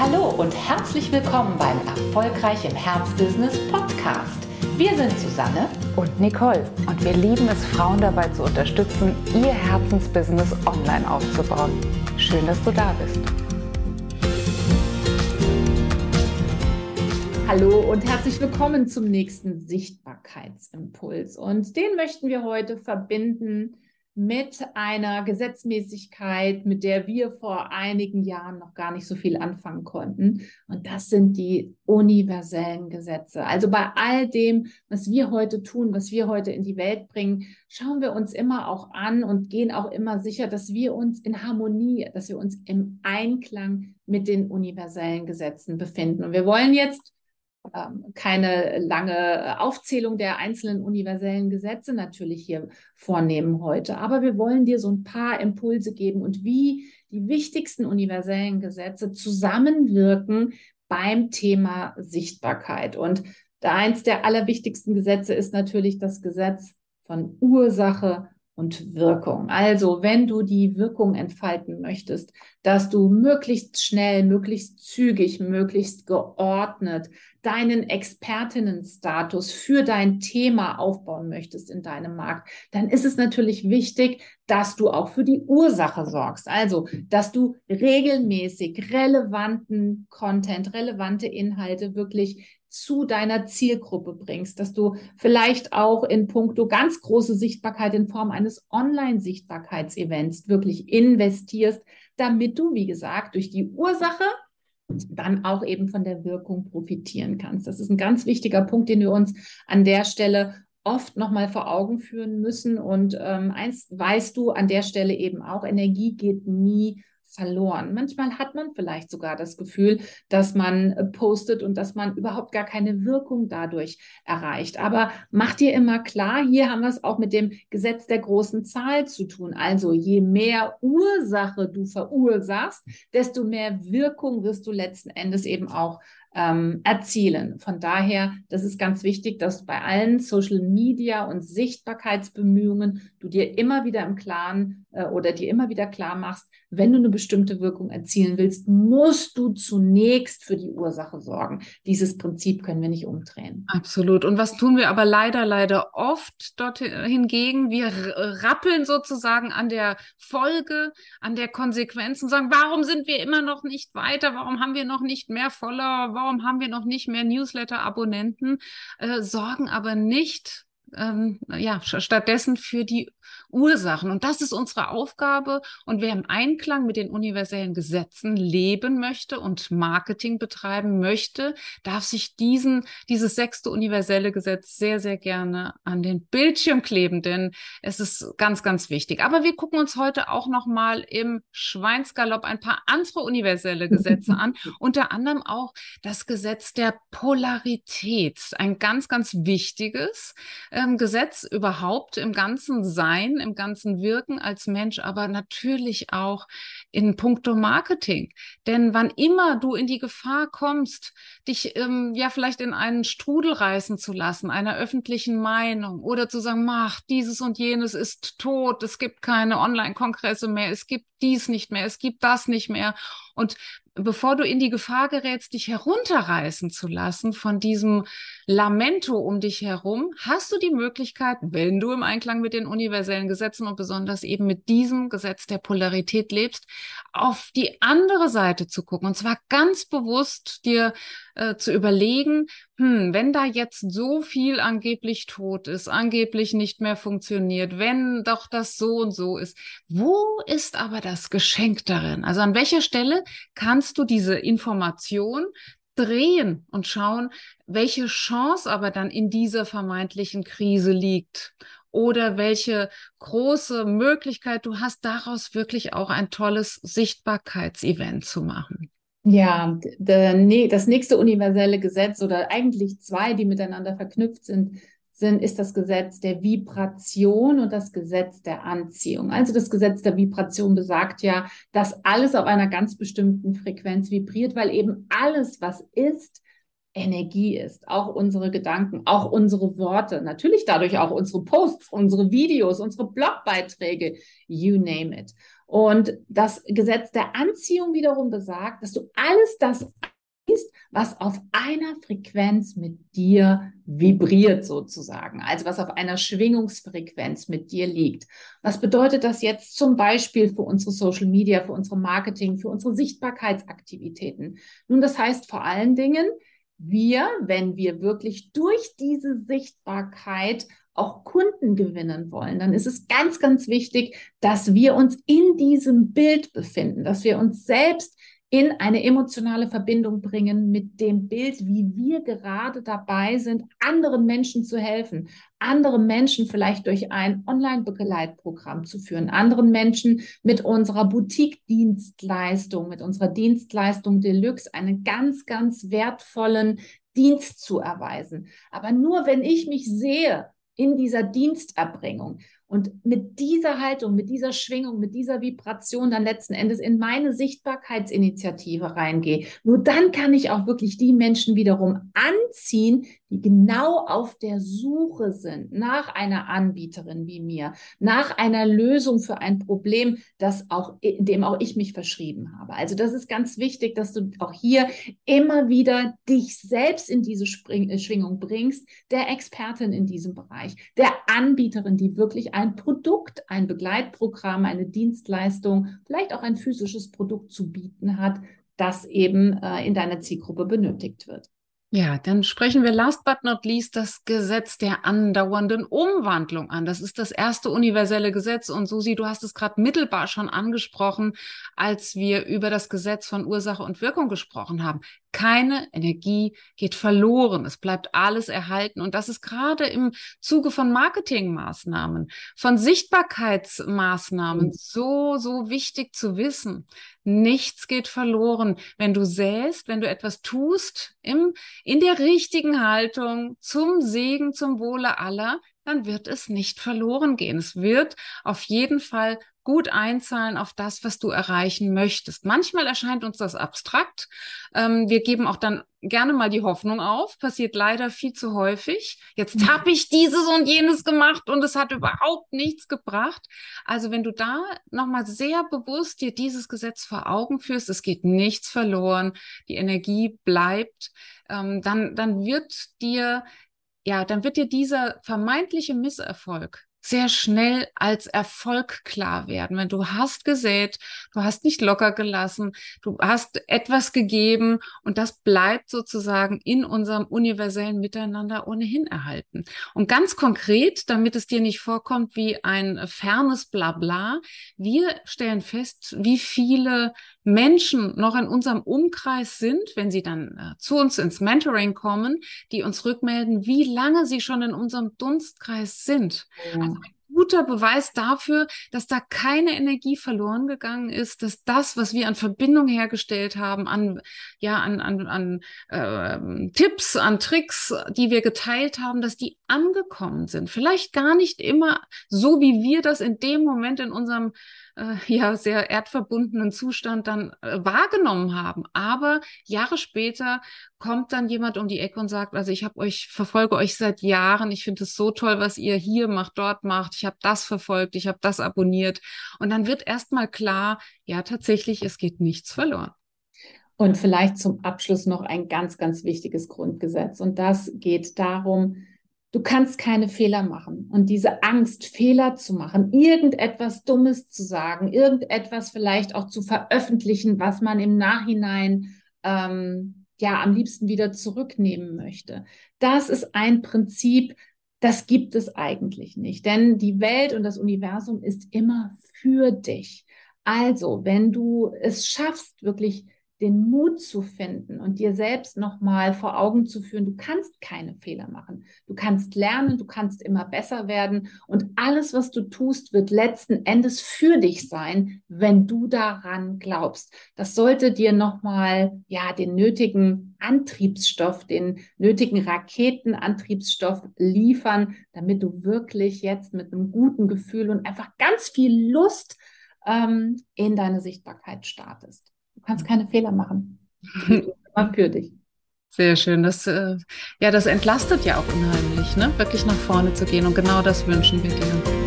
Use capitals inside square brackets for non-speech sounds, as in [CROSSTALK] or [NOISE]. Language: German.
Hallo und herzlich willkommen beim Erfolgreich im Herzbusiness Podcast. Wir sind Susanne und Nicole und wir lieben es, Frauen dabei zu unterstützen, ihr Herzensbusiness online aufzubauen. Schön, dass du da bist. Hallo und herzlich willkommen zum nächsten Sichtbarkeitsimpuls. Und den möchten wir heute verbinden mit einer Gesetzmäßigkeit, mit der wir vor einigen Jahren noch gar nicht so viel anfangen konnten. Und das sind die universellen Gesetze. Also bei all dem, was wir heute tun, was wir heute in die Welt bringen, schauen wir uns immer auch an und gehen auch immer sicher, dass wir uns in Harmonie, dass wir uns im Einklang mit den universellen Gesetzen befinden. Und wir wollen jetzt keine lange Aufzählung der einzelnen universellen Gesetze natürlich hier vornehmen heute, aber wir wollen dir so ein paar Impulse geben und wie die wichtigsten universellen Gesetze zusammenwirken beim Thema Sichtbarkeit. Und eins der allerwichtigsten Gesetze ist natürlich das Gesetz von Ursache und Wirkung. Also, wenn du die Wirkung entfalten möchtest, dass du möglichst schnell, möglichst zügig, möglichst geordnet deinen Expertinnenstatus für dein Thema aufbauen möchtest in deinem Markt, dann ist es natürlich wichtig, dass du auch für die Ursache sorgst. Also, dass du regelmäßig relevanten Content, relevante Inhalte wirklich zu deiner Zielgruppe bringst, dass du vielleicht auch in puncto ganz große Sichtbarkeit in Form eines Online-Sichtbarkeitsevents wirklich investierst, damit du, wie gesagt, durch die Ursache dann auch eben von der Wirkung profitieren kannst. Das ist ein ganz wichtiger Punkt, den wir uns an der Stelle oft nochmal vor Augen führen müssen. Und ähm, eins weißt du an der Stelle eben auch, Energie geht nie verloren. Manchmal hat man vielleicht sogar das Gefühl, dass man äh, postet und dass man überhaupt gar keine Wirkung dadurch erreicht. Aber mach dir immer klar, hier haben wir es auch mit dem Gesetz der großen Zahl zu tun. Also je mehr Ursache du verursachst, desto mehr Wirkung wirst du letzten Endes eben auch ähm, erzielen. Von daher, das ist ganz wichtig, dass bei allen Social Media und Sichtbarkeitsbemühungen du dir immer wieder im Klaren äh, oder dir immer wieder klar machst, wenn du eine bestimmte Wirkung erzielen willst, musst du zunächst für die Ursache sorgen. Dieses Prinzip können wir nicht umdrehen. Absolut. Und was tun wir aber leider, leider oft dort hingegen? Wir rappeln sozusagen an der Folge, an der Konsequenz und sagen, warum sind wir immer noch nicht weiter? Warum haben wir noch nicht mehr Follower? Warum haben wir noch nicht mehr Newsletter-Abonnenten? Äh, sorgen aber nicht ähm, ja, stattdessen für die Ursachen. Und das ist unsere Aufgabe. Und wer im Einklang mit den universellen Gesetzen leben möchte und Marketing betreiben möchte, darf sich diesen, dieses sechste universelle Gesetz sehr, sehr gerne an den Bildschirm kleben, denn es ist ganz, ganz wichtig. Aber wir gucken uns heute auch nochmal im Schweinsgalopp ein paar andere universelle Gesetze an, [LAUGHS] unter anderem auch das Gesetz der Polarität. Ein ganz, ganz wichtiges ähm, Gesetz überhaupt im ganzen Sein im ganzen Wirken als Mensch, aber natürlich auch in puncto Marketing. Denn wann immer du in die Gefahr kommst, dich ähm, ja vielleicht in einen Strudel reißen zu lassen, einer öffentlichen Meinung oder zu sagen, mach, dieses und jenes ist tot, es gibt keine Online-Kongresse mehr, es gibt dies nicht mehr, es gibt das nicht mehr. Und bevor du in die Gefahr gerätst, dich herunterreißen zu lassen von diesem Lamento um dich herum, hast du die Möglichkeit, wenn du im Einklang mit den universellen Gesetzen und besonders eben mit diesem Gesetz der Polarität lebst, auf die andere Seite zu gucken. Und zwar ganz bewusst dir äh, zu überlegen, hm, wenn da jetzt so viel angeblich tot ist, angeblich nicht mehr funktioniert, wenn doch das so und so ist, wo ist aber das Geschenk darin? Also an welcher Stelle kannst du diese Information drehen und schauen, welche Chance aber dann in dieser vermeintlichen Krise liegt oder welche große Möglichkeit du hast, daraus wirklich auch ein tolles Sichtbarkeitsevent zu machen. Ja, das nächste universelle Gesetz oder eigentlich zwei, die miteinander verknüpft sind, sind, ist das Gesetz der Vibration und das Gesetz der Anziehung. Also das Gesetz der Vibration besagt ja, dass alles auf einer ganz bestimmten Frequenz vibriert, weil eben alles, was ist, Energie ist, auch unsere Gedanken, auch unsere Worte, natürlich dadurch auch unsere Posts, unsere Videos, unsere Blogbeiträge, you name it. Und das Gesetz der Anziehung wiederum besagt, dass du alles das ist, was auf einer Frequenz mit dir vibriert sozusagen, also was auf einer Schwingungsfrequenz mit dir liegt. Was bedeutet das jetzt zum Beispiel für unsere Social Media, für unsere Marketing, für unsere Sichtbarkeitsaktivitäten? Nun, das heißt vor allen Dingen, wir, wenn wir wirklich durch diese Sichtbarkeit auch Kunden gewinnen wollen, dann ist es ganz, ganz wichtig, dass wir uns in diesem Bild befinden, dass wir uns selbst in eine emotionale Verbindung bringen mit dem Bild, wie wir gerade dabei sind, anderen Menschen zu helfen, andere Menschen vielleicht durch ein Online-Begleitprogramm zu führen, anderen Menschen mit unserer Boutique-Dienstleistung, mit unserer Dienstleistung Deluxe einen ganz, ganz wertvollen Dienst zu erweisen. Aber nur wenn ich mich sehe in dieser Diensterbringung und mit dieser Haltung, mit dieser Schwingung, mit dieser Vibration dann letzten Endes in meine Sichtbarkeitsinitiative reingehe, nur dann kann ich auch wirklich die Menschen wiederum anziehen, die genau auf der Suche sind nach einer Anbieterin wie mir, nach einer Lösung für ein Problem, das auch, dem auch ich mich verschrieben habe. Also das ist ganz wichtig, dass du auch hier immer wieder dich selbst in diese Schwingung bringst, der Expertin in diesem Bereich, der Anbieterin, die wirklich ein Produkt, ein Begleitprogramm, eine Dienstleistung, vielleicht auch ein physisches Produkt zu bieten hat, das eben äh, in deiner Zielgruppe benötigt wird. Ja, dann sprechen wir last but not least das Gesetz der andauernden Umwandlung an. Das ist das erste universelle Gesetz. Und Susi, du hast es gerade mittelbar schon angesprochen, als wir über das Gesetz von Ursache und Wirkung gesprochen haben. Keine Energie geht verloren. Es bleibt alles erhalten. Und das ist gerade im Zuge von Marketingmaßnahmen, von Sichtbarkeitsmaßnahmen mhm. so, so wichtig zu wissen. Nichts geht verloren. Wenn du säst, wenn du etwas tust, im, in der richtigen Haltung zum Segen, zum Wohle aller, dann wird es nicht verloren gehen. Es wird auf jeden Fall gut einzahlen auf das, was du erreichen möchtest. Manchmal erscheint uns das abstrakt. Ähm, wir geben auch dann gerne mal die Hoffnung auf. Passiert leider viel zu häufig. Jetzt mhm. habe ich dieses und jenes gemacht und es hat überhaupt nichts gebracht. Also wenn du da nochmal sehr bewusst dir dieses Gesetz vor Augen führst, es geht nichts verloren, die Energie bleibt, ähm, dann, dann wird dir ja, dann wird dir dieser vermeintliche Misserfolg sehr schnell als Erfolg klar werden. Wenn du hast gesät, du hast nicht locker gelassen, du hast etwas gegeben und das bleibt sozusagen in unserem universellen Miteinander ohnehin erhalten. Und ganz konkret, damit es dir nicht vorkommt wie ein fernes Blabla, wir stellen fest, wie viele Menschen noch in unserem Umkreis sind, wenn sie dann äh, zu uns ins Mentoring kommen, die uns rückmelden, wie lange sie schon in unserem Dunstkreis sind. Ja. Also ein guter Beweis dafür, dass da keine Energie verloren gegangen ist, dass das, was wir an Verbindung hergestellt haben, an ja an an, an äh, Tipps, an Tricks, die wir geteilt haben, dass die angekommen sind. Vielleicht gar nicht immer so, wie wir das in dem Moment in unserem äh, ja sehr erdverbundenen Zustand dann äh, wahrgenommen haben. Aber Jahre später kommt dann jemand um die Ecke und sagt, also ich habe euch, verfolge euch seit Jahren, ich finde es so toll, was ihr hier macht, dort macht, ich habe das verfolgt, ich habe das abonniert. Und dann wird erstmal klar, ja, tatsächlich, es geht nichts verloren. Und vielleicht zum Abschluss noch ein ganz, ganz wichtiges Grundgesetz. Und das geht darum, Du kannst keine Fehler machen. Und diese Angst, Fehler zu machen, irgendetwas Dummes zu sagen, irgendetwas vielleicht auch zu veröffentlichen, was man im Nachhinein ähm, ja am liebsten wieder zurücknehmen möchte. Das ist ein Prinzip, das gibt es eigentlich nicht. Denn die Welt und das Universum ist immer für dich. Also, wenn du es schaffst, wirklich den Mut zu finden und dir selbst nochmal vor Augen zu führen, du kannst keine Fehler machen. Du kannst lernen, du kannst immer besser werden und alles, was du tust, wird letzten Endes für dich sein, wenn du daran glaubst. Das sollte dir nochmal, ja, den nötigen Antriebsstoff, den nötigen Raketenantriebsstoff liefern, damit du wirklich jetzt mit einem guten Gefühl und einfach ganz viel Lust ähm, in deine Sichtbarkeit startest. Du kannst keine Fehler machen. [LAUGHS] immer für dich. Sehr schön. Das, äh, ja, das entlastet ja auch unheimlich, ne? wirklich nach vorne zu gehen. Und genau das wünschen wir dir.